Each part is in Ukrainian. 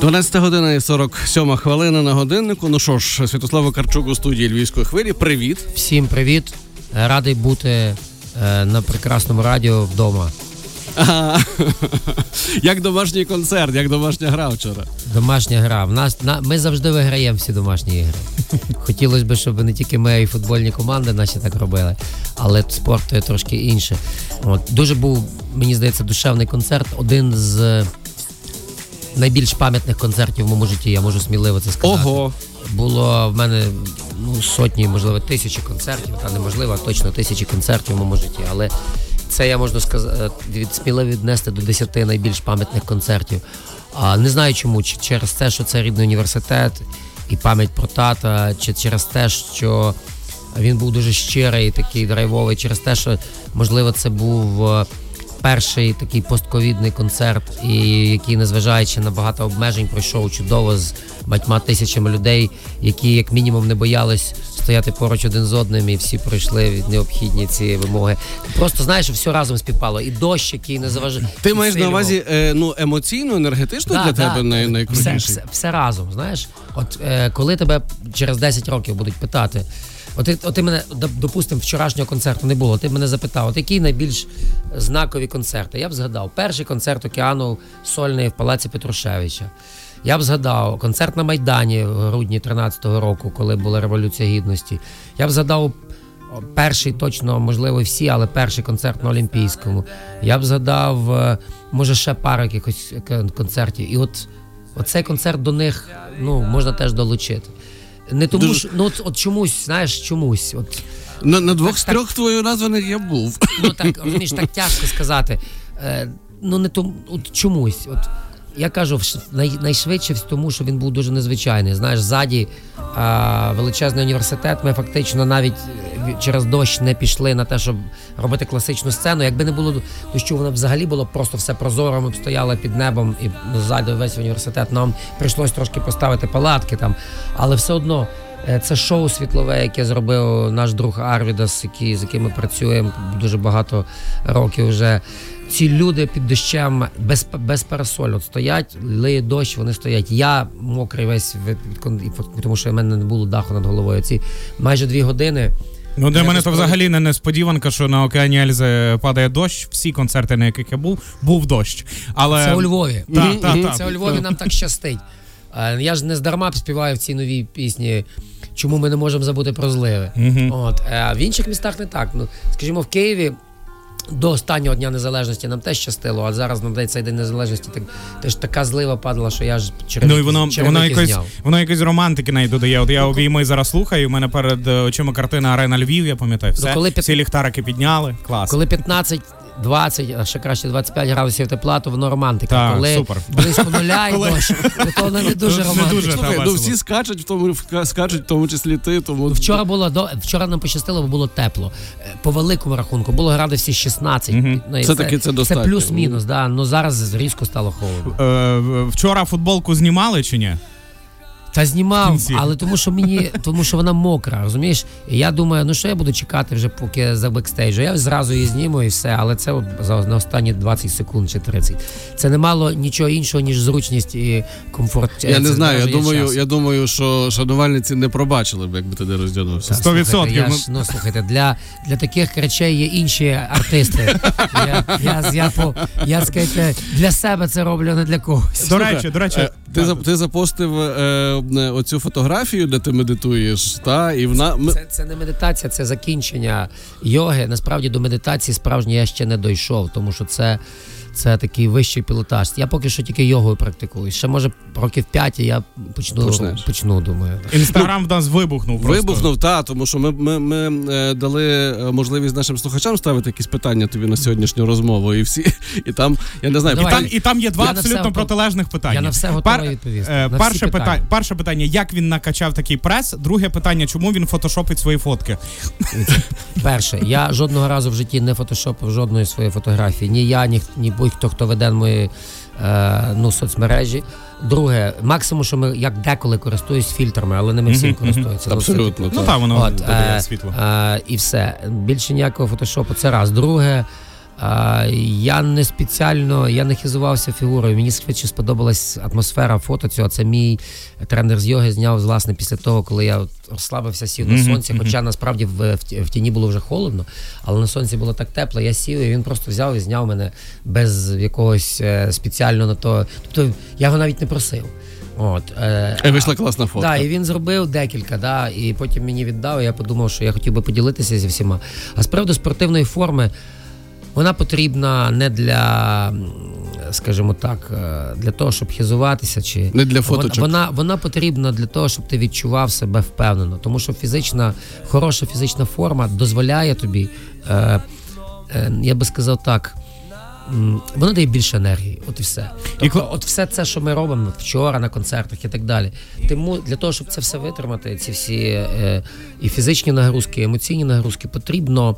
12 година і 47 хвилина на годиннику. Ну що ж, Святослав Карчук у студії Львівської хвилі. Привіт. Всім привіт. Радий бути е, на прекрасному радіо вдома. Ага. Як домашній концерт, як домашня гра вчора. Домашня гра. В нас на ми завжди виграємо всі домашні ігри. Хотілося б, щоб не тільки ми і футбольні команди наші так робили, але спорт трошки інше. От дуже був, мені здається, душевний концерт. Один з найбільш пам'ятних концертів в моєму житті. Я можу сміливо це сказати. Ого. Було в мене ну, сотні, можливо, тисячі концертів, та неможливо, а точно тисячі концертів в моєму житті. Але це я можу сказати від сміливо віднести до 10 найбільш пам'ятних концертів. А не знаю чому, чи через те, що це рідний університет і пам'ять про тата, чи через те, що він був дуже щирий, такий драйвовий, через те, що можливо це був е, перший такий постковідний концерт, і який, незважаючи на багато обмежень, пройшов чудово з батьма тисячами людей, які як мінімум не боялись стояти поруч один з одним, і всі пройшли від необхідні ці вимоги. Просто знаєш, все разом співпало. І дощ, який не заважає. Ти маєш на увазі е, ну емоційно, енергетично Да, для да. тебе най- найкрутіший? Все, все, все разом, знаєш. От е, коли тебе через 10 років будуть питати, от от ти мене, допустимо, вчорашнього концерту не було. Ти мене запитав, от які найбільш знакові концерти? Я б згадав перший концерт океану сольний в палаці Петрушевича. Я б згадав концерт на Майдані в грудні 13-го року, коли була Революція Гідності. Я б згадав перший, точно, можливо, всі, але перший концерт на Олімпійському. Я б згадав, е, може, ще пару якихось концертів. І от оцей концерт до них ну, можна теж долучити. Не тому, Дуже- що ну, от, от чомусь, знаєш, чомусь. От, На, на двох з Так, трьох твою названих я був. ну так розумієш, так тяжко сказати. Е, ну не тому, от чомусь. От я кажу, най, найшвидше тому, що він був дуже незвичайний. Знаєш, ззаді а, величезний університет. Ми фактично навіть е, через дощ не пішли на те, щоб робити класичну сцену. Якби не було дощу, воно взагалі було просто все прозоро. Ми б стояли під небом і ззаду весь університет. Нам прийшлось трошки поставити палатки там, але все одно. Е, Це шоу світлове, яке зробив наш друг Арвідас, який, з яким ми працюємо дуже багато років вже. Ці люди під дощем без, без парасоль от стоять, лиє дощ, вони стоять. Я мокрий весь від, від кон- тому що в мене не було даху над головою. Ці майже дві години. Ну, для Я мене то взагалі не несподіванка, що на океані Ельзи падає дощ. Всі концерти, на яких я був, був дощ. Але Це у Львові. Та, та, та. Це у Львові нам так щастить. Я ж не здарма співаю в цій новій пісні. Чому ми не можемо забути про зливи? От е, в інших містах не так. Ну скажімо, в Києві. До останнього дня незалежності нам теж щастило, а зараз на цей день незалежності так теж така злива падала, що я ж черевики, Ну і воно, воно якось зняв. воно якось романтики навіть додає. От я обійми зараз слухаю. У мене перед е, очима картина Арена Львів, я пам'ятаю. Все, Ну, коли всі ліхтарики підняли. Клас. Коли 15, 20, а ще краще 25 градусів тепла, то воно романтика. Так, Коли супер. близько нуля і дощ, то воно не дуже. Слухай, ну всі скачуть, в тому скачуть, в тому числі ти, тому Вчора було до вчора нам пощастило, бо було тепло. Е, По великому рахунку було градусів 16. Ну, і Це таки це достатньо. Це плюс-мінус, да. Ну зараз різко стало холодно. Е, вчора футболку знімали чи ні? Та знімав, кінці. але тому що мені, тому що вона мокра, розумієш? І я думаю, ну що я буду чекати вже поки за бекстейджу. Я зразу її зніму і все, але це от за на останні 20 секунд чи 30. Це не мало нічого іншого, ніж зручність і комфорт. я Це не знаю. Я думаю, часу. я думаю, що шанувальниці не пробачили б, якби ти не роздягнувся. Сто відсотків. Я ну слухайте, для, для таких речей є інші артисти. Я, я, я, по, я скажете, для себе це роблю, а не для когось. До речі, до речі, Е, Ти, за- ти запостив е, е, оцю фотографію, де ти медитуєш, та і вона Це, це не медитація, це закінчення йоги. Насправді до медитації справжньої я ще не дійшов, тому що це, це такий вищий пілотаж. Я поки що тільки йогою практикую. Ще може років п'ять і я почну, Почнеш. почну думаю. інстаграм в нас вибухнув. Просто. вибухнув, та тому що ми, ми, ми е, дали е, можливість нашим слухачам ставити якісь питання тобі на сьогоднішню розмову, і всі, і там я не знаю, Ну, І там, і там є два Я на все абсолютно протилежних питання. Я на все готовий відповісти. е, На перше, питання. питання. перше питання: як він накачав такий прес? Друге питання, чому він фотошопить свої фотки? Перше, я жодного разу в житті не фотошопив жодної своєї фотографії. Ні я, ні, ні будь-хто, хто веде мої е, ну, соцмережі. Друге, максимум, що ми як деколи користуюсь фільтрами, але не ми всім користуються. Абсолютно. Ну так, воно е, світло. е, і все. Більше ніякого фотошопу. Це раз. Друге. Я не спеціально я не хизувався фігурою. Мені швидше сподобалась атмосфера фото цього. Це мій тренер з йоги зняв власне після того, коли я розслабився, сів на сонці. Хоча насправді в, в, в тіні було вже холодно, але на сонці було так тепло. Я сів, і він просто взяв і зняв мене без якогось е, спеціально на то. Тобто я його навіть не просив. От, е, вийшла класна фотка. Да, і він зробив декілька, да, і потім мені віддав. і Я подумав, що я хотів би поділитися зі всіма. А з приводу спортивної форми, вона потрібна не для, скажімо так, е, для того, щоб хизуватися. Чи Не для фоточок. вона, вона потрібна для того, щоб ти відчував себе впевнено. Тому що фізична, хороша фізична форма дозволяє тобі, е, е, я би сказав так. Воно дає більше енергії, от і все. Тобто, от все це, що ми робимо вчора на концертах і так далі. Тому для того, щоб це все витримати, ці всі е, і фізичні нагрузки, і емоційні нагрузки, потрібно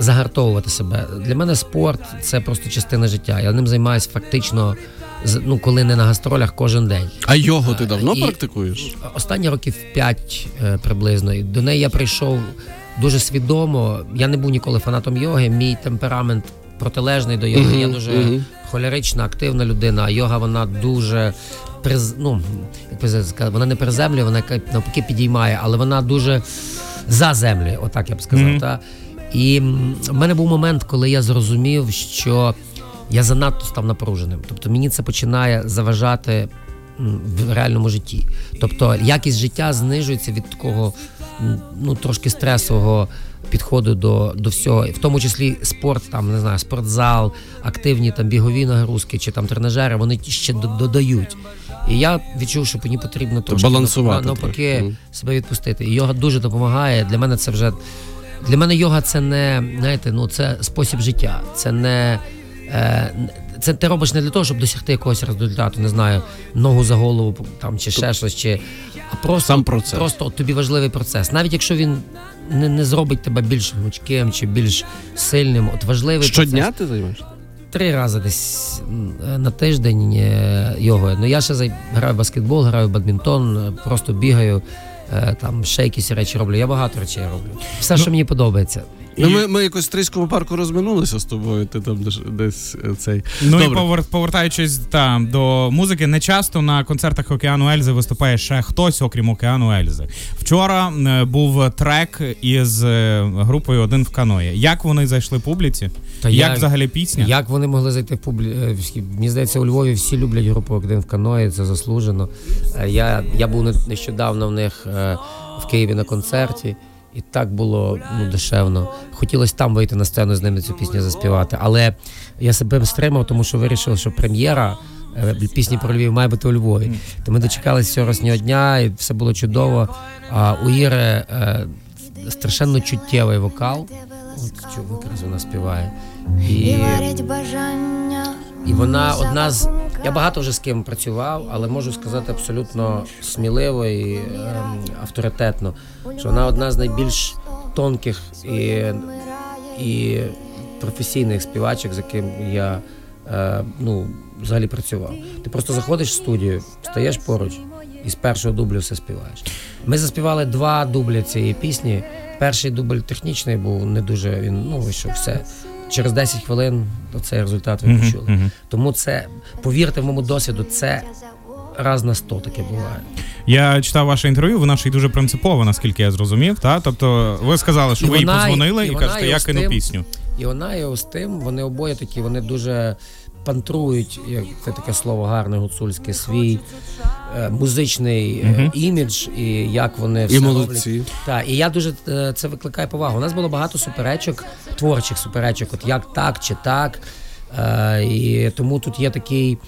загартовувати себе. Для мене спорт це просто частина життя. Я ним займаюся фактично, ну коли не на гастролях, кожен день. А йогу ти давно І- практикуєш? Останні років 5 е, приблизно. І до неї я прийшов дуже свідомо. Я не був ніколи фанатом йоги. Мій темперамент протилежний до йоги. Я дуже мгм. холерична, активна людина. А йога вона дуже приз... ну, як вона не приземлює, вона навпаки підіймає, але вона дуже заземлює, отак я б сказав. Мгм. Та? І в мене був момент, коли я зрозумів, що я занадто став напруженим. Тобто мені це починає заважати в реальному житті. Тобто якість життя знижується від такого ну, трошки стресового підходу до, до всього, в тому числі спорт, там не знаю, спортзал, активні там бігові нагрузки чи там тренажери, вони ще додають. І я відчув, що мені потрібно трошки навпаки трохи. Себе відпустити. І йога дуже допомагає. Для мене це вже для мене йога це не знаєте, ну це спосіб життя. Це не е, це ти робиш не для того, щоб досягти якогось результату, не знаю, ногу за голову там чи ще щось, чи а просто Сам процес. Просто от тобі важливий процес. Навіть якщо він не, не зробить тебе більш гнучким чи більш сильним, от важливий Щодня процес. ти займаєшся? Три рази десь на тиждень е, йогою. Ну я ще граю в баскетбол, граю в бадмінтон, е, просто бігаю, е, там ще якісь речі роблю. Я багато речей роблю. Все, що мені подобається. Ну, ми, ми якось в Стрийському парку розминулися з тобою, ти там десь, десь е, цей. Ну і Добре. повер- повертаючись та, до музики, не часто на концертах Океану Ельзи виступає ще хтось, окрім Океану Ельзи. Вчора е, був трек із е, групою Один в каної. Як вони зайшли публіці? Та Як я- взагалі пісня? Як вони могли зайти в публі... е, Мені здається, у Львові всі люблять групу один в каної, це заслужено. Я, я був не- нещодавно в них в Києві на концерті, і так було ну, дешевно. Хотілося там вийти на сцену з ними цю пісню заспівати. Але я себе стримав, тому що вирішив, що прем'єра. е, Пісні про Львів має бути у Львові. То ми дочекалися сьогоднішнього дня, і все було чудово. А у Іри е, страшенно чуттєвий вокал. От чого якраз вона співає. І бажання. І вона одна з. Я багато вже з ким працював, але можу сказати абсолютно сміливо і ем, авторитетно, що вона одна з найбільш тонких і, і професійних співачок, з яким я е, ну, взагалі працював. Ти просто заходиш в студію, стаєш поруч і з першого дублю все співаєш. Ми заспівали два дублі цієї пісні. Перший дубль технічний був не дуже він ну вийшов все. Через 10 хвилин цей результат ви почули. мгм. Тому це, повірте в моєму досвіду, це раз на сто таке буває. Я читав ваше інтерв'ю, вона ж і дуже принципова, наскільки я зрозумів. Та? Тобто ви сказали, що І ви їй позвонили і і, кажете, я кину пісню. І вона і з тим, вони обоє такі, вони дуже пантрують, як це таке слово гарне гуцульське, свій е, музичний Мгм. імідж і як вони І молодці. роблять. Так, і я дуже е, це викликає повагу. У нас було багато суперечок, творчих суперечок, от як так чи так. І тому тут є такий,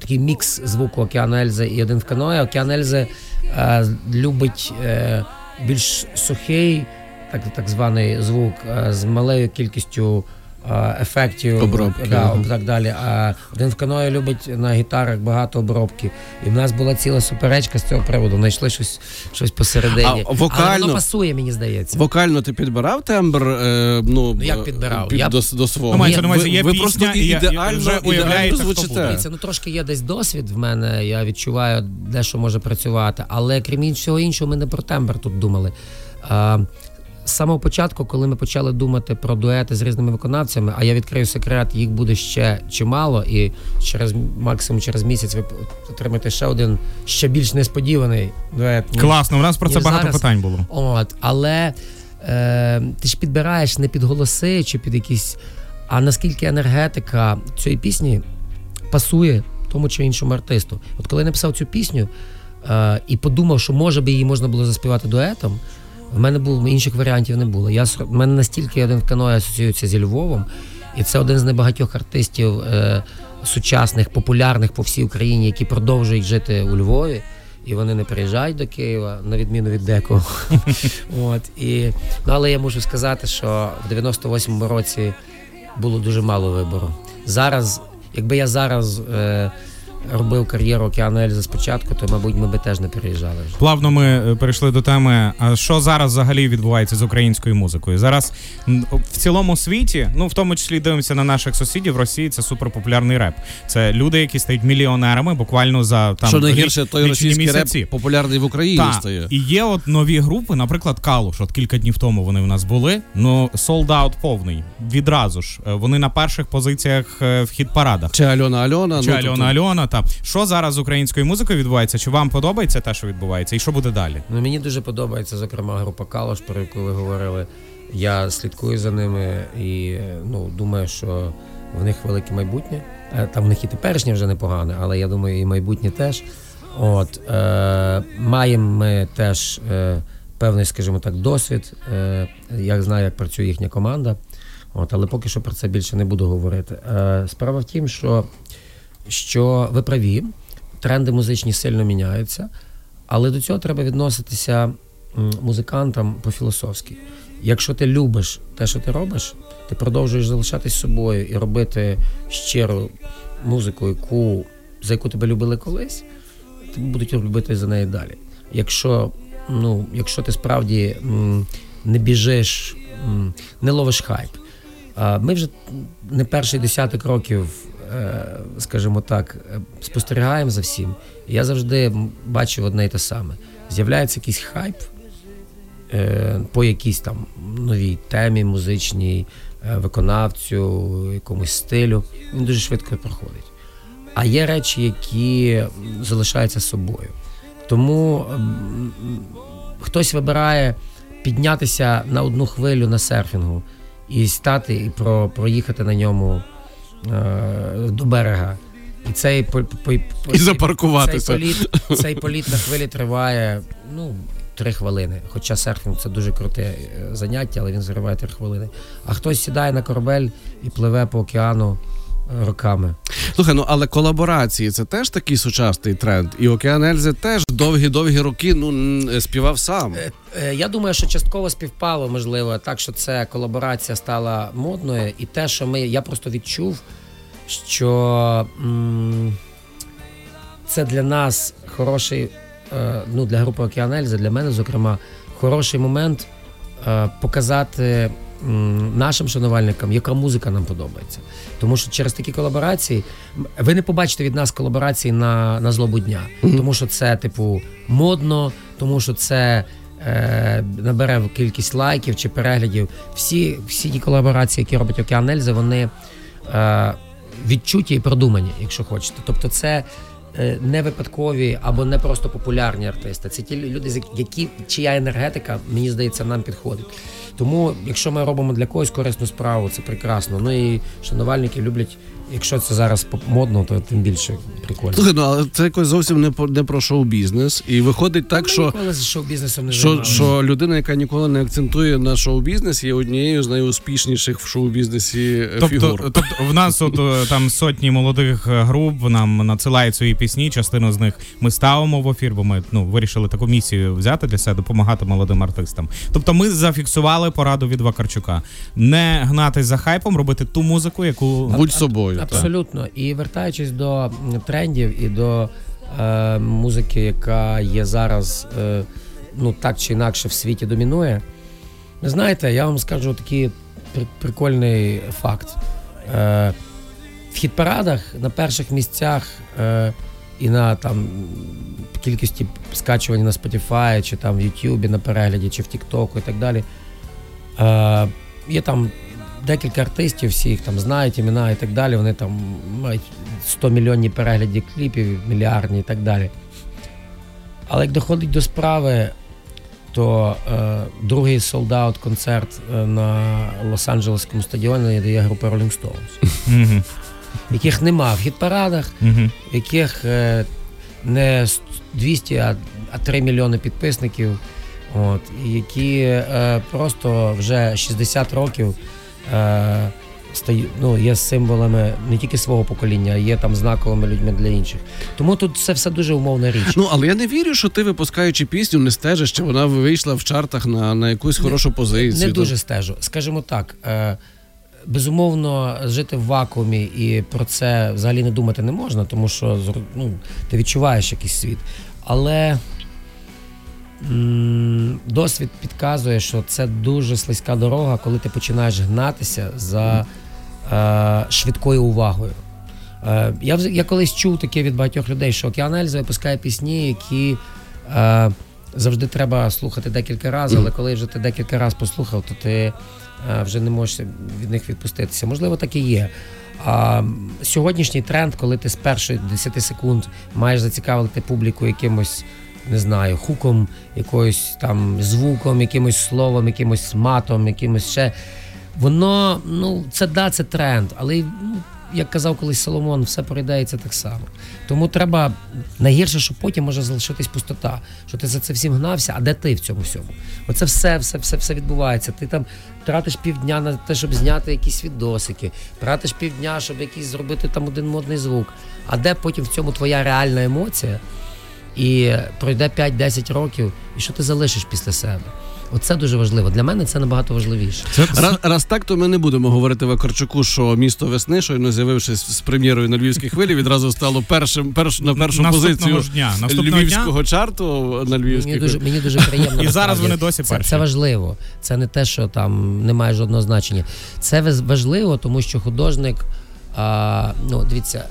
такий мікс звуку Океану Ельзи і один в каное. Океан Ельзи е, любить е, більш сухий, так, так званий звук, е, з малою кількістю. Е, Ефектів Обробки, да, ага. так далі. А один в каної любить на гітарах багато обробки. І в нас була ціла суперечка з цього приводу. Знайшли щось, щось посередині. А Але воно пасує, мені здається. Вокально ти підбирав тембр? Е, ну, Ну, як е, підбирав? Під, Я- до, до свого. Ну, мається ви, є ви пісня, просто і ідеально, вже ідеально звучите. Ну трошки є десь досвід в мене. Я відчуваю, де що може працювати. Але крім ін- всього іншого, ми не про тембр тут думали. А, з самого початку, коли ми почали думати про дуети з різними виконавцями, а я відкрию секрет, їх буде ще чимало, і через максимум через місяць ви отримаєте ще один ще більш несподіваний дует. Класно, у нас про це багато зараз. питань було. От, але е, ти ж підбираєш не під голоси чи під якісь. А наскільки енергетика цієї пісні пасує тому чи іншому артисту. От коли я написав цю пісню е, і подумав, що може би її можна було заспівати дуетом, в мене було інших варіантів не було. Я в мене настільки один в каної асоціюється зі Львовом, і це один з небагатьох артистів е, сучасних, популярних по всій Україні, які продовжують жити у Львові. І вони не приїжджають до Києва, на відміну від декого. От, і, ну, але я можу сказати, що в 98-му році було дуже мало вибору. Зараз, якби я зараз е, робив кар'єру Океану Ельзи спочатку, то, мабуть, ми би теж не переїжджали вже. Плавно ми е, перейшли до теми. А що зараз взагалі відбувається з українською музикою? Зараз в цілому світі, ну в тому числі дивимося на наших сусідів. В Росії це суперпопулярний реп. Це люди, які стають міліонерами буквально за там Що найгірше, той російський місяці. реп популярний в Україні Так, стає. і є от нові групи, наприклад, Калуш. От кілька днів тому вони в нас були. Ну sold out повний. Відразу ж Е, вони на перших позиціях е, в хіт-парадах. Чи Альона Альона? Чи ну, Альона тобто- Альона, та що зараз з українською музикою відбувається? Чи вам подобається те, що відбувається, і що буде далі? Ну, мені дуже подобається, зокрема, група Калош, про яку ви говорили. Я слідкую за ними і ну, думаю, що в них велике майбутнє. Е, Там в них і теперішнє вже непогане, але я думаю, і майбутнє теж. От, е, маємо ми теж е, певний, скажімо так, досвід. Е, я знаю, як працює їхня команда. От, але поки що про це більше не буду говорити. Е, справа в тім, що, що ви праві, тренди музичні сильно міняються. Але до цього треба відноситися музикантам по-філософськи. Якщо ти любиш те, що ти робиш, ти продовжуєш залишатись собою і робити щиру музику, яку, за яку тебе любили колись, тебе будуть любити за неї далі. Якщо, ну, якщо ти справді не біжиш, не ловиш хайп. Ми вже не перший десяток років, скажімо так, е, спостерігаємо за всім. Я завжди м, бачив одне і те саме. З'являється якийсь хайп е, по якійсь там новій темі музичній, е, виконавцю, якомусь стилю. Він дуже швидко проходить. А є речі, які залишаються собою. Тому хтось вибирає піднятися на одну хвилю на серфінгу і стати і про, проїхати на ньому е, до берега. І цей по, по, по, І запаркуватися. Цей політ, цей політ на хвилі триває ну, три хвилини. Хоча серфінг це дуже круте е, заняття, але він зриває три хвилини. А хтось сідає на корабель і пливе по океану е, роками. Слухай, ну але колаборації це теж такий сучасний тренд. І Океан Ельзи теж довгі-довгі роки ну співав сам. Е, е, Я думаю, що частково співпало, можливо, так, що це колаборація стала модною, і те, що ми. Я просто відчув, що м, це для нас хороший, е, ну для групи Океан Ельзи, для мене, зокрема, хороший момент е, показати нашим шанувальникам, яка музика нам подобається. Тому що через такі колаборації ви не побачите від нас колаборації на, на злобу дня, тому що це, типу, модно, тому що це. е, Набере кількість лайків чи переглядів. Всі, всі ті колаборації, які робить Океан Ельзи, вони е, відчуті і продумані, якщо хочете. Тобто, це е, не випадкові або не просто популярні артисти. Це ті люди, які чия енергетика, мені здається, нам підходить. Тому, якщо ми робимо для когось корисну справу, це прекрасно. Ну і шанувальники люблять, якщо це зараз модно, то тим більше прикольно. Слухай, ну але це якось зовсім не про не про шоу-бізнес. І виходить так, що. ніколи з шоу-бізнесом не Що, що людина, яка ніколи не акцентує на шоу-бізнес, є однією з найуспішніших в шоу-бізнесі е, Тобто, фігур. тобто в нас от е, там сотні молодих е, груп нам надсилають свої пісні. Частину з них ми ставимо в ефір, бо ми ну вирішили таку місію взяти для себе, допомагати молодим артистам. Тобто, ми зафіксували пораду від Вакарчука: не гнатись за хайпом, робити ту музику, яку Будь собою. Так. Абсолютно. І вертаючись до трендів і до е, музики, яка є зараз, е, ну так чи інакше в світі домінує. Ви знаєте, я вам скажу такий при- прикольний факт. Е, в хіт-парадах на перших місцях е, і на там кількості скачувань на Spotify, чи там в Ютубі на перегляді, чи в Тіктоку і так далі. Е, є там декілька артистів, всі їх там знають, імена і так далі. Вони там мають 100 мільйонні переглядів кліпів, мільярдні і так далі. Але як доходить до справи, то е, другий солдат концерт е, на Лос-Анджелеському стадіоні дає група Rolling Stones, яких нема в хіт-парадах, яких е, не 200, а, а 3 мільйони підписників, от, які е, просто вже 60 років ну, є символами не тільки свого покоління, а є там знаковими людьми для інших. Тому тут це все дуже умовна річ. Ну, але я не вірю, що ти, випускаючи пісню, не стежиш, чи вона вийшла в чартах на, на якусь хорошу позицію. Не дуже стежу. Скажімо так, е, безумовно, жити в вакуумі і про це взагалі не думати не можна, тому що ну, ти відчуваєш якийсь світ. Але досвід підказує, що це дуже слизька дорога, коли ти починаєш гнатися за е, швидкою увагою. Е, я, я колись чув таке від багатьох людей, що Океан Ельзи випускає пісні, які е, завжди треба слухати декілька разів, але коли вже ти декілька разів послухав, то ти е, вже не можеш від них відпуститися. Можливо, так і є. А сьогоднішній тренд, коли ти з перших 10 секунд маєш зацікавити публіку якимось, не знаю, хуком, якоюсь там звуком, якимось словом, якимось матом, якимось ще. Воно, ну, це да, це тренд, але ну, як казав колись Соломон, все передається так само. Тому треба найгірше, що потім може залишитись пустота, що ти за це всім гнався, а де ти в цьому всьому? Оце все, все, все, все відбувається. Ти там тратиш півдня на те, щоб зняти якісь відосики, тратиш півдня, щоб якийсь зробити там один модний звук. А де потім в цьому твоя реальна емоція? І пройде 5-10 років, і що ти залишиш після себе? Оце дуже важливо. Для мене це набагато важливіше. Раз, раз так, то ми не будемо говорити Вакарчуку, що місто весни, щойно з'явившись з прем'єрою на львівській хвилі, відразу стало першим перш, на першу Наступного позицію ж дня. Наступного львівського чарту на львівській Мені дуже, мені дуже приємно. І зараз вони досі перші. це важливо. Це не те, що там не має жодного значення. Це вез- важливо, тому що художник. А, ну, дивіться,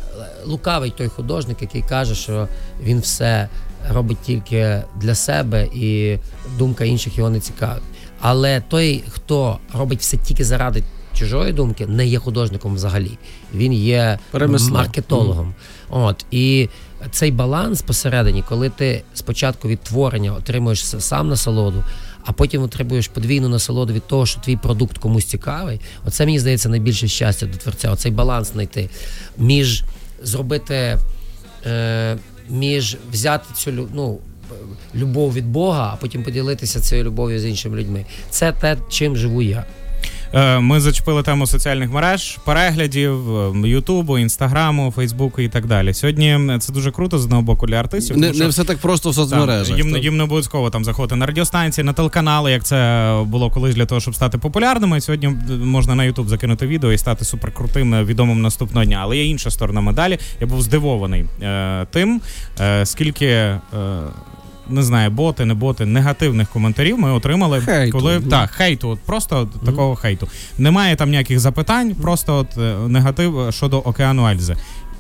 лукавий той художник, який каже, що він все робить тільки для себе і думка інших його не цікавить. Але той, хто робить все тільки заради чужої думки, не є художником взагалі. Він є Перемисло. маркетологом. От і цей баланс посередині, коли ти спочатку від творення отримуєш сам насолоду, а потім отримуєш подвійну насолоду від того, що твій продукт комусь цікавий. Оце мені здається найбільше щастя до творця. Оцей баланс знайти між зробити, е, між взяти цю ну, любов від Бога, а потім поділитися цією любов'ю з іншими людьми. Це те, чим живу я. Е, Ми зачепили тему соціальних мереж, переглядів, е, Ютубу, Інстаграму, Фейсбуку і так далі. Сьогодні це дуже круто з одного боку для артистів. Не, тому не все так просто в соцмережах. їм, їм не обов'язково там заходити на радіостанції, на телеканали, як це було колись для того, щоб стати популярними. Сьогодні можна на Ютуб закинути відео і стати суперкрутим, е, відомим наступного дня. Але є інша сторона медалі. Я був здивований е, тим, е, скільки. Е, не знаю, боти, не боти, негативних коментарів ми отримали, Хейту, коли ну. так, хейту, от просто от такого хейту. Немає там ніяких запитань, просто от е, негатив щодо океану Ельзи.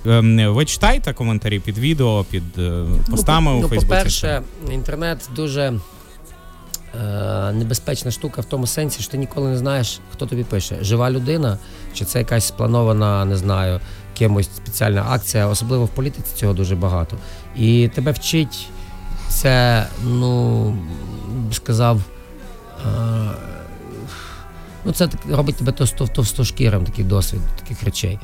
Ем, Ви читаєте коментарі під відео, під е, постами ну, у ну, Фейсбуці? По-перше, інтернет дуже е, небезпечна штука в тому сенсі, що ти ніколи не знаєш, хто тобі пише. Жива людина, чи це якась спланована, не знаю, кимось спеціальна акція, особливо в політиці цього дуже багато. І тебе вчить це, ну, сказав. Е, Ну, це так робить тебе товсто- товстошкірим такий досвід таких речей.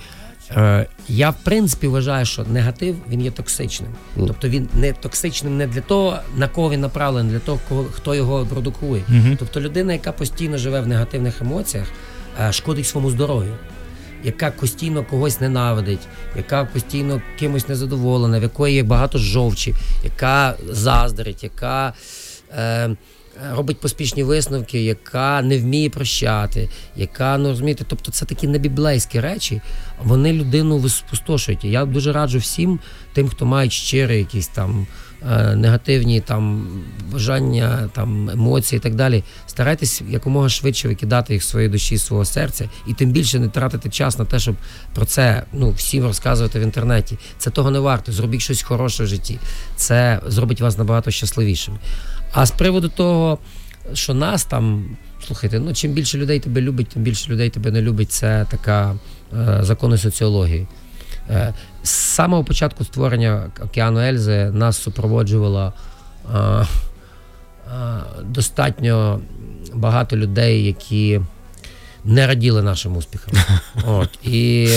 Е, я в принципі вважаю, що негатив він є токсичним. Тобто він не токсичним не для того, на кого він направлений, для того, кого, хто його продукує. Мгм. Тобто людина, яка постійно живе в негативних емоціях, е, шкодить своєму здоров'ю. Яка постійно когось ненавидить, яка постійно кимось незадоволена, в якої є багато жовчі, яка заздрить, яка е, робить поспішні висновки, яка не вміє прощати, яка, ну розумієте, тобто це такі небіблейські речі, вони людину спустошують. Я дуже раджу всім тим, хто мають щирі якісь там негативні там бажання, там емоції і так далі. Старайтесь якомога швидше викидати їх з своєї душі, свого серця, і тим більше не тратити час на те, щоб про це ну всім розказувати в інтернеті. Це того не варто. Зробіть щось хороше в житті. Це зробить вас набагато щасливішим. А з приводу того, що нас там Слухайте, ну чим більше людей тебе любить, тим більше людей тебе не любить. Це така е, закони соціології. Е, з самого початку створення океану Ельзи нас супроводжувала е, е, достатньо багато людей, які не раділи нашим успіхам. От, і,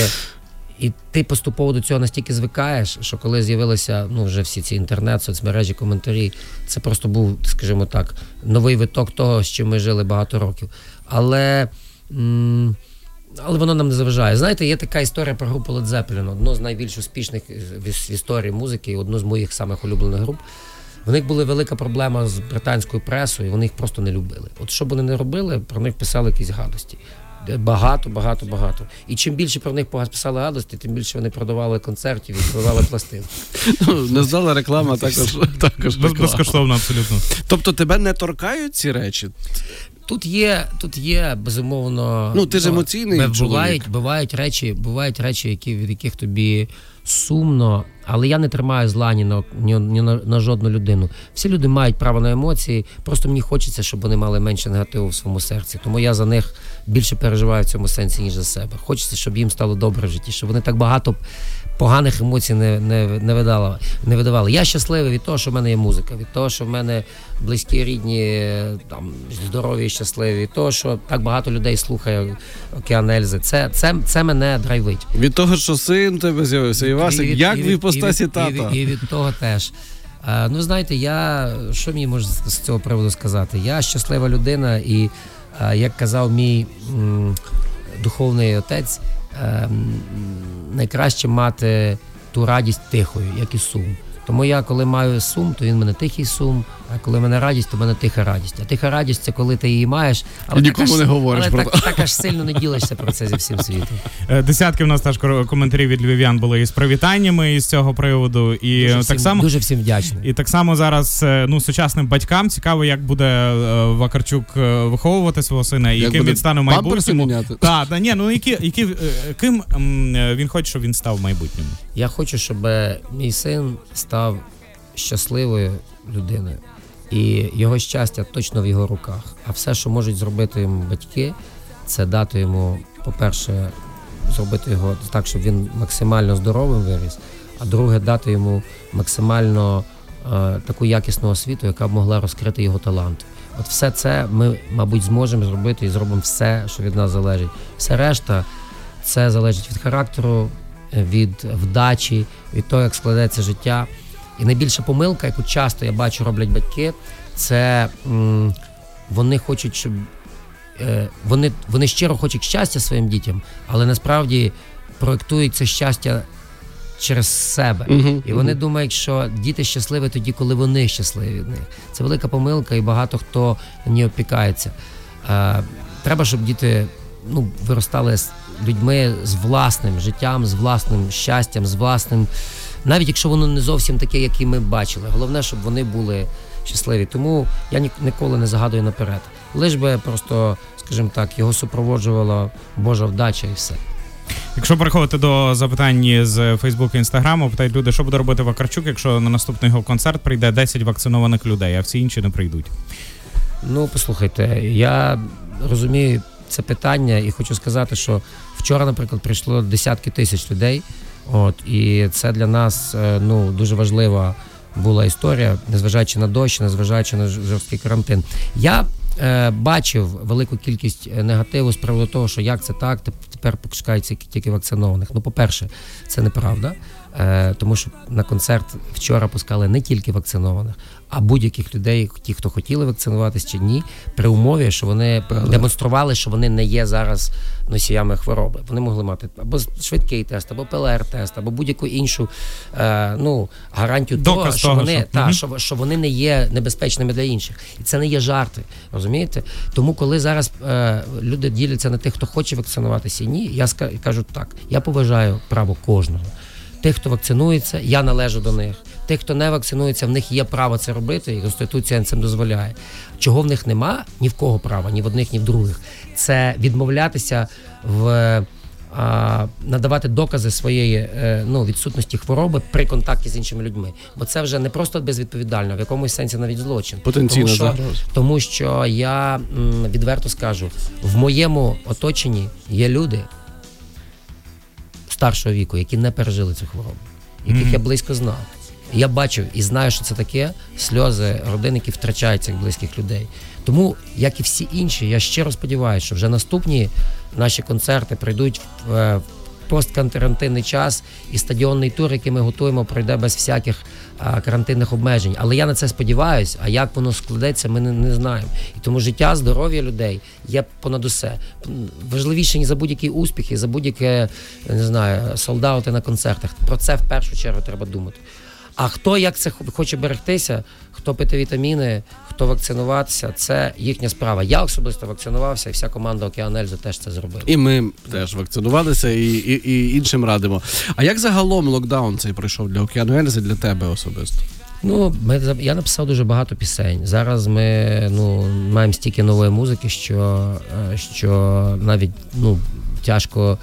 і ти поступово до цього настільки звикаєш, що коли з'явилися ну, вже всі ці інтернет, соцмережі, коментарі, це просто був, скажімо так, новий виток того, з чим ми жили багато років. Але. м, але воно нам не заважає. Знаєте, є така історія про групу Led Zeppelin, одну з найбільш успішних в в історії музики, одну з моїх самих улюблених груп. В них була велика проблема з британською пресою, і вони їх просто не любили. От що б вони не робили, про них писали якісь гадості. Багато, багато, багато. І чим більше про них писали гадості, тим більше вони продавали концертів і продавали пластин. Ну, Не здала реклама також. також безкоштовно, абсолютно. Тобто тебе не торкають ці речі? Тут є, тут є безумовно. Ну, ти ж емоційний бе- чоловік. бувають, бувають речі, бувають речі, які від яких тобі сумно, але я не тримаю зла ні на ні, ні на, на жодну людину. Всі люди мають право на емоції. Просто мені хочеться, щоб вони мали менше негативу в своєму серці. Тому я за них більше переживаю в цьому сенсі, ніж за себе. Хочеться, щоб їм стало добре в житті, щоб вони так багато поганих емоцій не, не, не, видала, не видавали. Я щасливий від того, що в мене є музика, від того, що в мене близькі, рідні, там здорові, щасливі, від того, що так багато людей слухає Океан Ельзи. Це, це, це мене драйвить. Від того, що син тебе з'явився, Івасик, від- як і від- іпостасі і від- тата. І від, і від того теж. Е, ну, знаєте, я що мені можна з цього приводу сказати? Я щаслива людина, і е, як казав мій м, духовний отець, е, найкраще мати ту радість тихою, як і сум. Тому я, коли маю сум, то він мене тихий сум, а коли в мене радість, то в мене тиха радість. А тиха радість це коли ти її маєш, але І нікому так аж- не говориш але про так, так аж сильно не ділишся про це зі всім світом. Е, Десятки в нас теж кор- коментарів від львів'ян були із привітаннями із цього приводу. І Дуже так всім, само дуже всім вдячний. І так само зараз е, ну сучасним батькам цікаво, як буде е, Вакарчук е, виховувати свого сина і Як буде він стане в памперси майбутньому. міняти? Так, да, ні, ну які, які е, ким м, е, він хоче, щоб він став в майбутньому. Я хочу, щоб мій син став щасливою людиною, і його щастя точно в його руках. А все, що можуть зробити йому батьки, це дати йому, по-перше, зробити його так, щоб він максимально здоровим виріс. А друге, дати йому максимально е, таку якісну освіту, яка б могла розкрити його таланти. От все це ми, мабуть, зможемо зробити і зробимо все, що від нас залежить. Все решта це залежить від характеру, від вдачі, від того, як складеться життя. І найбільша помилка, яку часто я бачу, роблять батьки, це м, вони хочуть, щоб е, вони, вони щиро хочуть щастя своїм дітям, але насправді проєктують це щастя через себе. І вони думають, що діти щасливі тоді, коли вони щасливі від них. Це велика помилка, і багато хто на ній опікається. Е, треба, щоб діти ну, виростали з людьми з власним життям, з власним щастям, з власним. Навіть якщо воно не зовсім таке, як і ми бачили. Головне, щоб вони були щасливі. Тому я ніколи не загадую наперед. Лиш би просто, скажімо так, його супроводжувала Божа вдача і все. Якщо переходити до запитань з Фейсбуку і Інстаграму, питають люди, що буде робити Вакарчук, якщо на наступний його концерт прийде 10 вакцинованих людей, а всі інші не прийдуть. Ну, послухайте, я розумію це питання і хочу сказати, що вчора, наприклад, прийшло десятки тисяч людей. От, і це для нас е, ну, дуже важлива була історія, незважаючи на дощ, незважаючи на жорсткий карантин. Я е, бачив велику кількість е, негативу з приводу того, що як це так, теп- тепер пускаються тільки вакцинованих. Ну, по-перше, це неправда, тому що на концерт вчора пускали не тільки вакцинованих, а будь-яких людей, ті, хто хотіли вакцинуватись чи ні, при умові, що вони демонстрували, що вони не є зараз носіями хвороби. Вони могли мати або швидкий тест, або ПЛР-тест, або будь-яку іншу е, ну, гарантію того, Доказ що того, вони що- та, Мгм. що, що вони не є небезпечними для інших. І це не є жарти. Розумієте? Тому, коли зараз е, люди діляться на тих, хто хоче вакцинуватися ні, я ска- кажу так: я поважаю право кожного. Тих, хто вакцинується, я належу до них. Тих, хто не вакцинується, в них є право це робити, і Конституція цим дозволяє. Чого в них нема, ні в кого права, ні в одних, ні в других. Це відмовлятися в надавати докази своєї е, ну, відсутності хвороби при контакті з іншими людьми. Бо це вже не просто безвідповідально, в якомусь сенсі навіть злочин. Потенційна тому що, тому що я відверто скажу, в моєму оточенні є люди старшого віку, які не пережили цю хворобу, яких я близько знав. Я бачив і знаю, що це таке сльози родин, які втрачають цих близьких людей. Тому, як і всі інші, я щиро сподіваюся, що вже наступні наші концерти прийдуть е, в посткарантинний час, і стадіонний тур, який ми готуємо, пройде без всяких карантинних обмежень. Але я на це сподіваюся, а як воно складеться, ми не, не знаємо. І тому життя, здоров'я людей є понад усе. Важливіше ні за будь-які успіхи, за будь-яке не знаю, солдати на концертах. Про це в першу чергу треба думати. А хто як це хоче берегтися, хто пити вітаміни, хто вакцинуватися, це їхня справа. Я особисто вакцинувався, і вся команда Океан Ельзи теж це зробила. І ми теж вакцинувалися і, і, і іншим радимо. А як загалом локдаун цей пройшов для Океану Ельзи, для тебе особисто? Ну, ми, я написав дуже багато пісень. Зараз ми ну, маємо стільки нової музики, що, е, що навіть ну, тяжко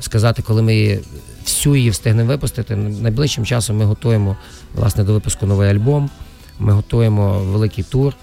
сказати, коли ми її- всю її встигнемо випустити. Найближчим часом ми готуємо власне, до випуску новий альбом, ми готуємо великий тур.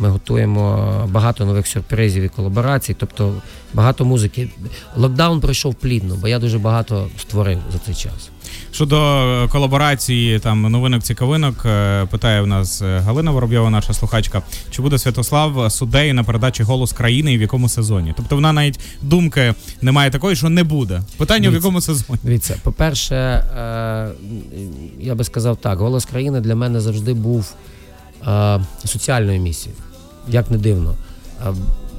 Ми готуємо багато нових сюрпризів і колаборацій, тобто багато музики. Локдаун пройшов плідно, бо я дуже багато створив за цей час. Щодо е, колаборації там новинок цікавинок, е, питає в нас е, Галина Воробйова, наша слухачка, чи буде Святослав суддею на передачі Голос країни і в якому сезоні? Тобто вона навіть думки немає такої, що не буде. Питання в якому сезоні? Дивіться, по-перше, я би сказав так, голос країни для мене завжди був соціальною місією, як не дивно. Е,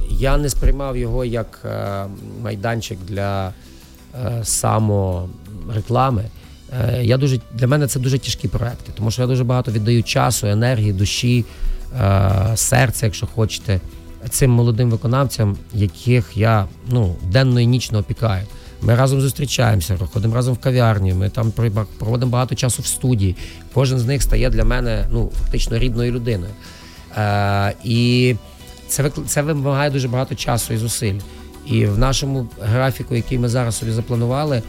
я не сприймав його як е, майданчик для е, самореклами. Е, я дуже, для мене це дуже тяжкі проекти, тому що я дуже багато віддаю часу, енергії, душі, е, серця, якщо хочете, цим молодим виконавцям, яких я ну, денно і нічно опікаю. Ми разом зустрічаємося, ходимо разом в кав'ярню, ми там проводимо багато часу в студії. Кожен з них стає для мене ну, фактично рідною людиною. Е, і це, це вимагає дуже багато часу і зусиль. І в нашому графіку, який ми зараз собі запланували,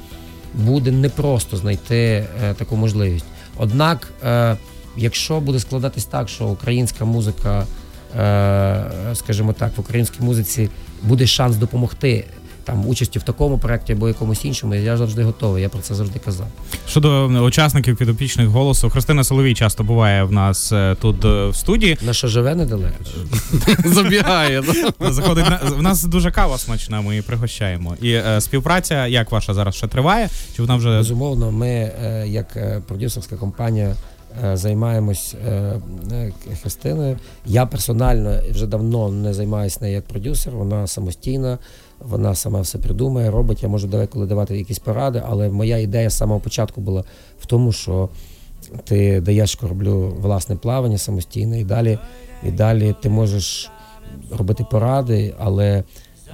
буде непросто знайти е, таку можливість. Однак, е, якщо буде складатись так, що українська музика, е, скажімо так, в українській музиці буде шанс допомогти там участі в такому проєкті або якомусь іншому, я завжди готовий. Я про це завжди казав. Щодо учасників підопічних голосу, Христина Соловій часто буває в нас е, тут е, в студії. На що живе недалеко. Забігає. Заходить в нас дуже кава смачна, ми її пригощаємо. І е, співпраця, як ваша зараз ще триває? Чи вона вже Безумовно, ми, як продюсерська компанія, займаємось Христиною. Я персонально вже давно не займаюся нею як продюсер, вона самостійна, вона сама все придумає, робить. Я можу деколи давати якісь поради, але моя ідея з самого початку була в тому, що ти даєш кораблю власне плавання самостійне, і далі, і далі ти можеш робити поради, але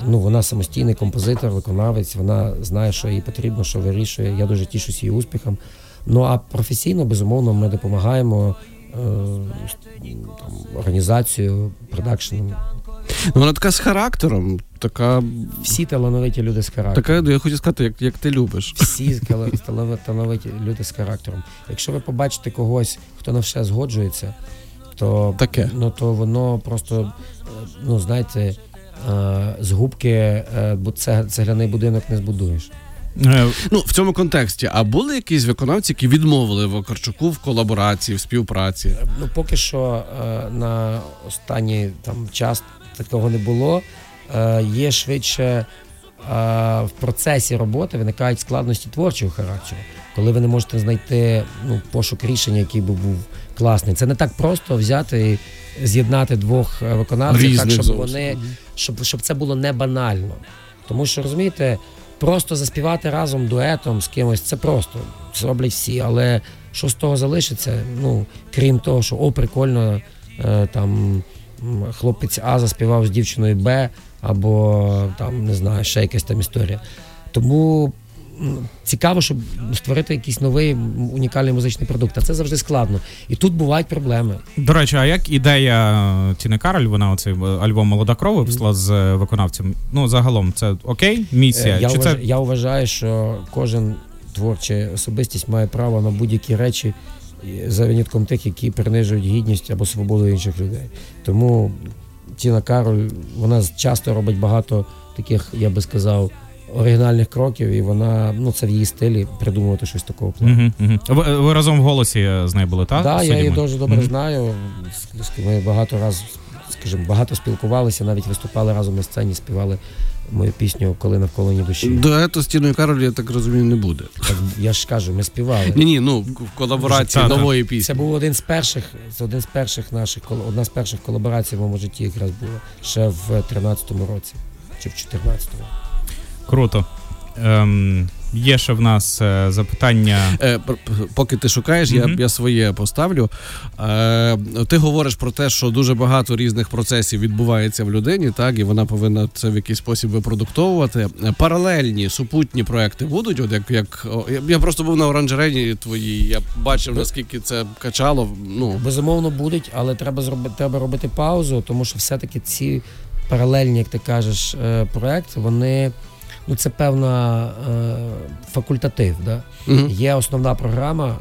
ну, вона самостійний композитор, виконавець, вона знає, що їй потрібно, що вирішує. Я дуже тішусь її успіхом. Ну а професійно, безумовно, ми допомагаємо е, там, організацію, продакшеном. Ну, Вона така з характером, така, Всі талановиті люди з характером. така, я хочу сказати, як, як ти любиш. Всі талановиті люди з характером. Якщо ви побачите когось, хто на все згоджується, то, Таке. ну, то воно просто, е, ну знаєте, е, з губки е, цегляний будинок не збудуєш. Ну, в цьому контексті, а були якісь виконавці, які відмовили Вакарчуку в колаборації, в співпраці? Ну, поки що на останній там час такого не було. Е, є швидше е, в процесі роботи виникають складності творчого характеру, коли ви не можете знайти ну, пошук рішення, який би був класний. Це не так просто взяти і з'єднати двох е, виконавців, так, щоб зовсім. вони щоб, щоб це було не банально. Тому що розумієте, просто заспівати разом дуетом з кимось це просто це роблять всі, але що з того залишиться? Ну крім того, що о, прикольно, там хлопець А заспівав з дівчиною Б, або там не знаю, ще якась там історія. Тому цікаво, щоб створити якийсь новий унікальний музичний продукт. А це завжди складно. І тут бувають проблеми. До речі, а як ідея Тіни Кароль, вона оцей альбом Молода кров випустила з е, виконавцем? Ну, загалом, це окей? Місія? Е, Я, Чи вважаю, це я вважаю, що кожен творча особистість має право на будь-які речі за винятком тих, які принижують гідність або свободу інших людей. Тому Тіна Кароль вона часто робить багато таких, я би сказав, оригінальних кроків, і вона ну це в її стилі придумувати щось такого плану. Угу, угу. Ви, ви разом в голосі з нею були, так? Так, да, я її дуже добре Мгм. знаю. Ми багато раз, скажімо, багато спілкувалися, навіть виступали разом на сцені, співали мою пісню Коли навколо ні душі. Дуету з Тіною Кароль, я так розумію, не буде. Так, я ж кажу, ми співали. Ні, ні, ну в колаборації Та, та. нової Це був один з перших, це один з перших наших одна з перших колаборацій в моєму житті якраз була ще в 13-му році чи в 14-му. Круто. Ем, є ще в нас е, запитання. Е, поки ти шукаєш, Мгм. я, я своє поставлю. Е, ти говориш про те, що дуже багато різних процесів відбувається в людині, так, і вона повинна це в якийсь спосіб випродуктовувати. Е, Паралельні супутні проекти будуть. От як, як я, я просто був на оранжерені твоїй, я бачив, наскільки це качало. Ну, Безумовно будуть, але треба зробити треба робити паузу, тому що все-таки ці паралельні, як ти кажеш, е, проекти, вони ну це певна е, факультатив. Да? мгм. Є основна програма,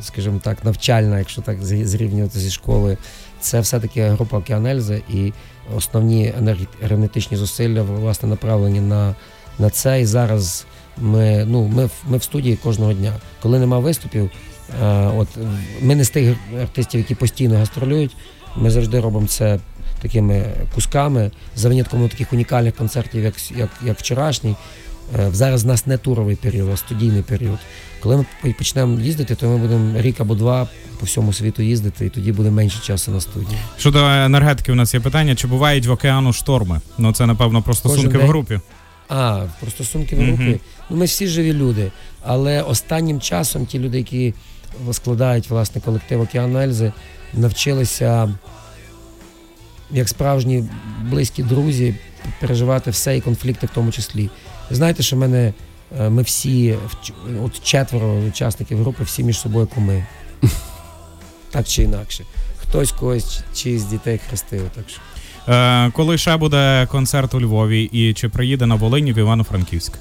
скажімо так, навчальна, якщо так зрівнювати зі школи. Це все-таки група Океанельза і основні енергетичні зусилля власне направлені на, на це. І зараз ми, ну, ми, ми в студії кожного дня. Коли нема виступів, е, от ми не з тих артистів, які постійно гастролюють. Ми завжди робимо це такими кусками, за винятком таких унікальних концертів, як, як, як вчорашній. Е, Зараз в нас не туровий період, а студійний період. Коли ми почнемо їздити, то ми будемо рік або два по всьому світу їздити, і тоді буде менше часу на студії. Щодо енергетики, у нас є питання: чи бувають в океану шторми? Ну це напевно про стосунки Кожен в день. групі. А, про стосунки в групі. Ну, ми всі живі люди. Але останнім часом ті люди, які складають власне колектив Океан Ельзи, навчилися, як справжні близькі друзі, переживати все і конфлікти в тому числі. Знаєте, що в мене е, ми всі, от четверо учасників групи, всі між собою куми. Так чи інакше. Хтось когось чи з дітей хрестив. Так що. Е, коли ще буде концерт у Львові, і чи приїде на Волині в Івано-Франківськ?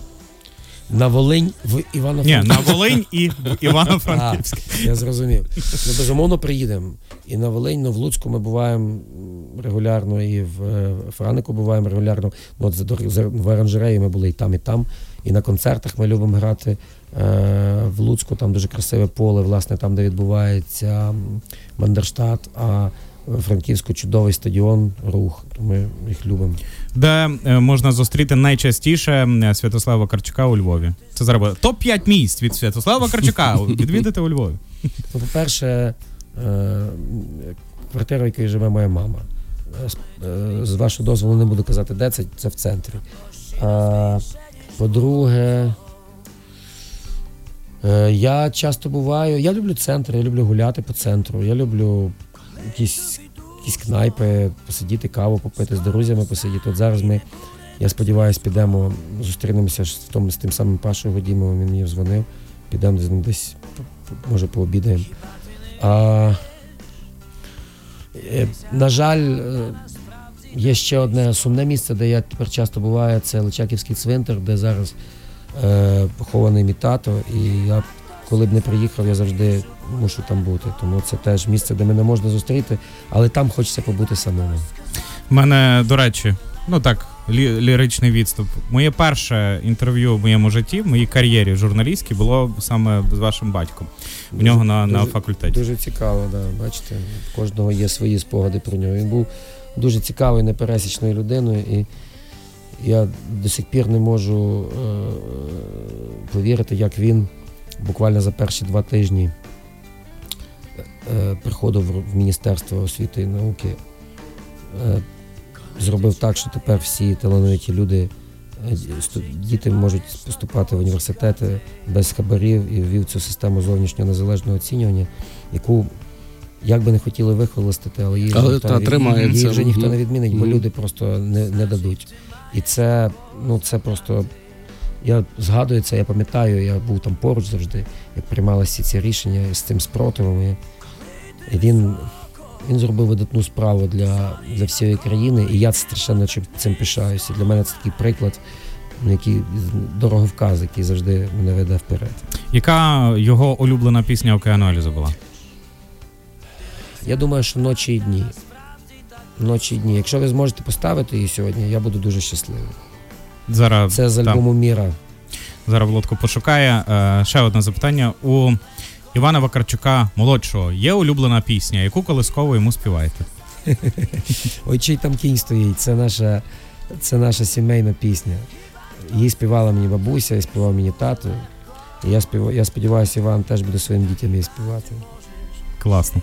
На Волинь в івано Ні, на Волинь і в Івано-Франківськ. А, я зрозумів. Ми безумовно приїдемо. І на Волинь, ну в Луцьку ми буваємо регулярно, і в е, Франику буваємо регулярно. Ну, от в оранжереї ми були і там, і там. І на концертах ми любимо грати е, в Луцьку, там дуже красиве поле, власне, там, де відбувається м, Бандерштат, а в Франківську чудовий стадіон, рух. Ми їх любимо. Де е, можна зустріти найчастіше Святослава Карчука у Львові? Це зараз топ-5 місць від Святослава Карчука. Відвідати у Львові. Ну, по-перше, квартира, в якій живе моя мама. Е, з- е, вашого дозволу не буду казати, де це, це в центрі. А, по-друге, е, я часто буваю. Я люблю центр, я люблю гуляти по центру, я люблю якісь, якісь кнайпи, посидіти, каву попити, з друзями посидіти. От зараз ми, я сподіваюся, підемо, зустрінемося в тому, з тим самим Пашою Годімовим, він мені дзвонив. Підемо з ним десь, може, пообідаємо. Е, на жаль, е, є ще одне сумне місце, де я тепер часто буваю, це Личаківський цвинтар, де зараз е, похований мій тато. І я, коли б не приїхав, я завжди мушу там бути. Тому це теж місце, де мене можна зустріти, але там хочеться побути самому. У мене, до речі, ну так, лі- ліричний відступ. Моє перше інтерв'ю в моєму житті, в моїй кар'єрі журналістській, було саме з вашим батьком. У нього на, на дуже- факультеті. Дуже цікаво, да. Бачите, в кожного є свої спогади про нього. Він був дуже цікавою, непересічною людиною, і я до сих пір не можу е- повірити, як він буквально за перші два тижні е- приходив в- в Міністерство освіти і науки. Е- зробив так, що тепер всі талановиті люди, е, діти можуть поступати в університети без хабарів і ввів цю систему зовнішнього незалежного оцінювання, яку як би не хотіли вихолостити, але її, Але вже ніхто, та, не від- її вже ніхто не відмінить, бо люди просто не, не дадуть. І це, ну, це просто Я згадую це, я пам'ятаю, я був там поруч завжди, як приймалися ці рішення з цим спротивом. І він, він зробив видатну справу для, для всієї країни, і я страшенно цим пишаюся. Для мене це такий приклад, який дороговказ, який завжди мене веде вперед. Яка його улюблена пісня океану Ельзи була? Я думаю, що ночі і дні. Ночі і дні. Якщо ви зможете поставити її сьогодні, я буду дуже щасливий. Зараз Це з альбому Міра. Зараз Володко пошукає. Е, ще одне запитання. У Івана Вакарчука молодшого є улюблена пісня, яку колисково йому співаєте? Ой, чий там кінь стоїть. Це наша, це наша сімейна пісня. Її співала мені бабуся, і співав мені тато. І я, спів... я сподіваюся, Іван теж буде своїм дітям її співати. Класно.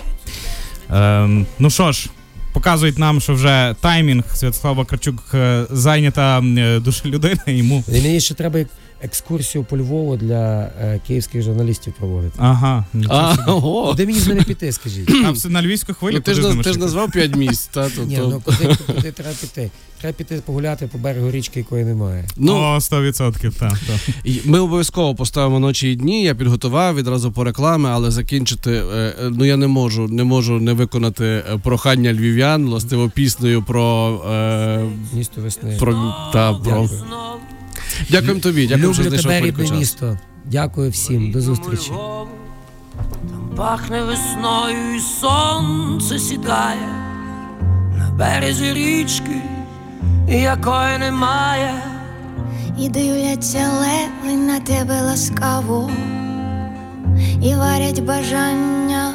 Ем, ну що ж, показують нам, що вже таймінг Святослав Вакарчук е, зайнята е, душа людини. Йому І мені ще треба екскурсію по Львову для е, київських журналістів проводити. ага. А, ого. Куди мені з ними піти, скажіть? А все на львівську хвилю Ну, ти, ж, ними ти ж назвав п'ять місць, та, то, Ні, то- ну куди, куди треба піти? Треба піти погуляти по берегу річки, якої немає. ну, О, 100%, так. Ми обов'язково поставимо ночі і дні. Я підготував відразу по реклами, але закінчити е, е, ну я не можу, не можу не виконати прохання львів'ян, властиво піснею про, е, Місто весни. про та про Дякую. Дякуємо тобі. Дякую, що Люблю знайшов тебе, рідне місто. Дякую всім. До зустрічі. Там пахне весною і сонце сідає на березі річки, якої немає. І дивляться леви на тебе ласкаво, і варять бажання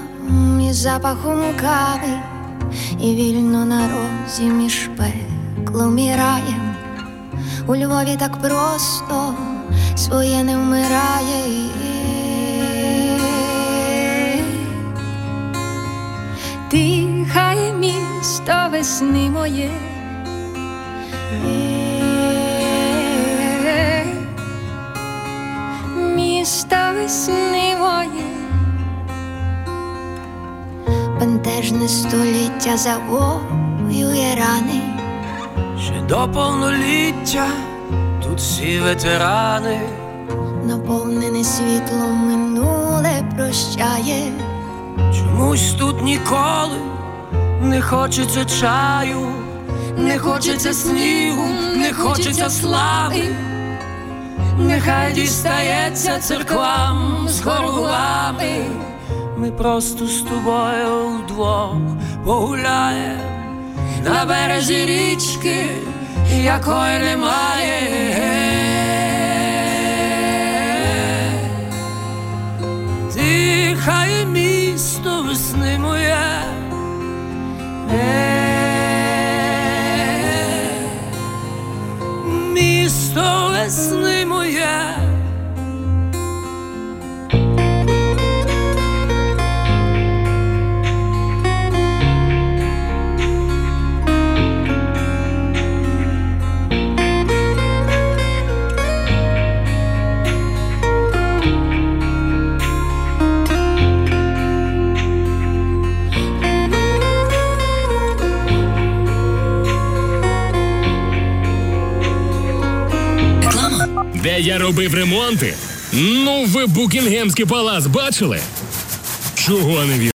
із запахом кави, і вільно на розі між пеклом і раєм. У Львові так просто своє не вмирає. Дихає місто весни моє. Місто весни моє, бентежне століття завоює рани, Ще до повноліття тут всі ветерани, наповнене світлом минуле прощає, чомусь тут ніколи не хочеться чаю, не хочеться снігу, не хочеться слави. Нехай дістається церквам з хорувами. Ми просто з тобою вдвох погуляємо на березі річки, якої немає. Дихає місто весни моє. Місто весни моє. Я робив ремонти? Ну, ви Букінгемський палац бачили? Чого не вірю?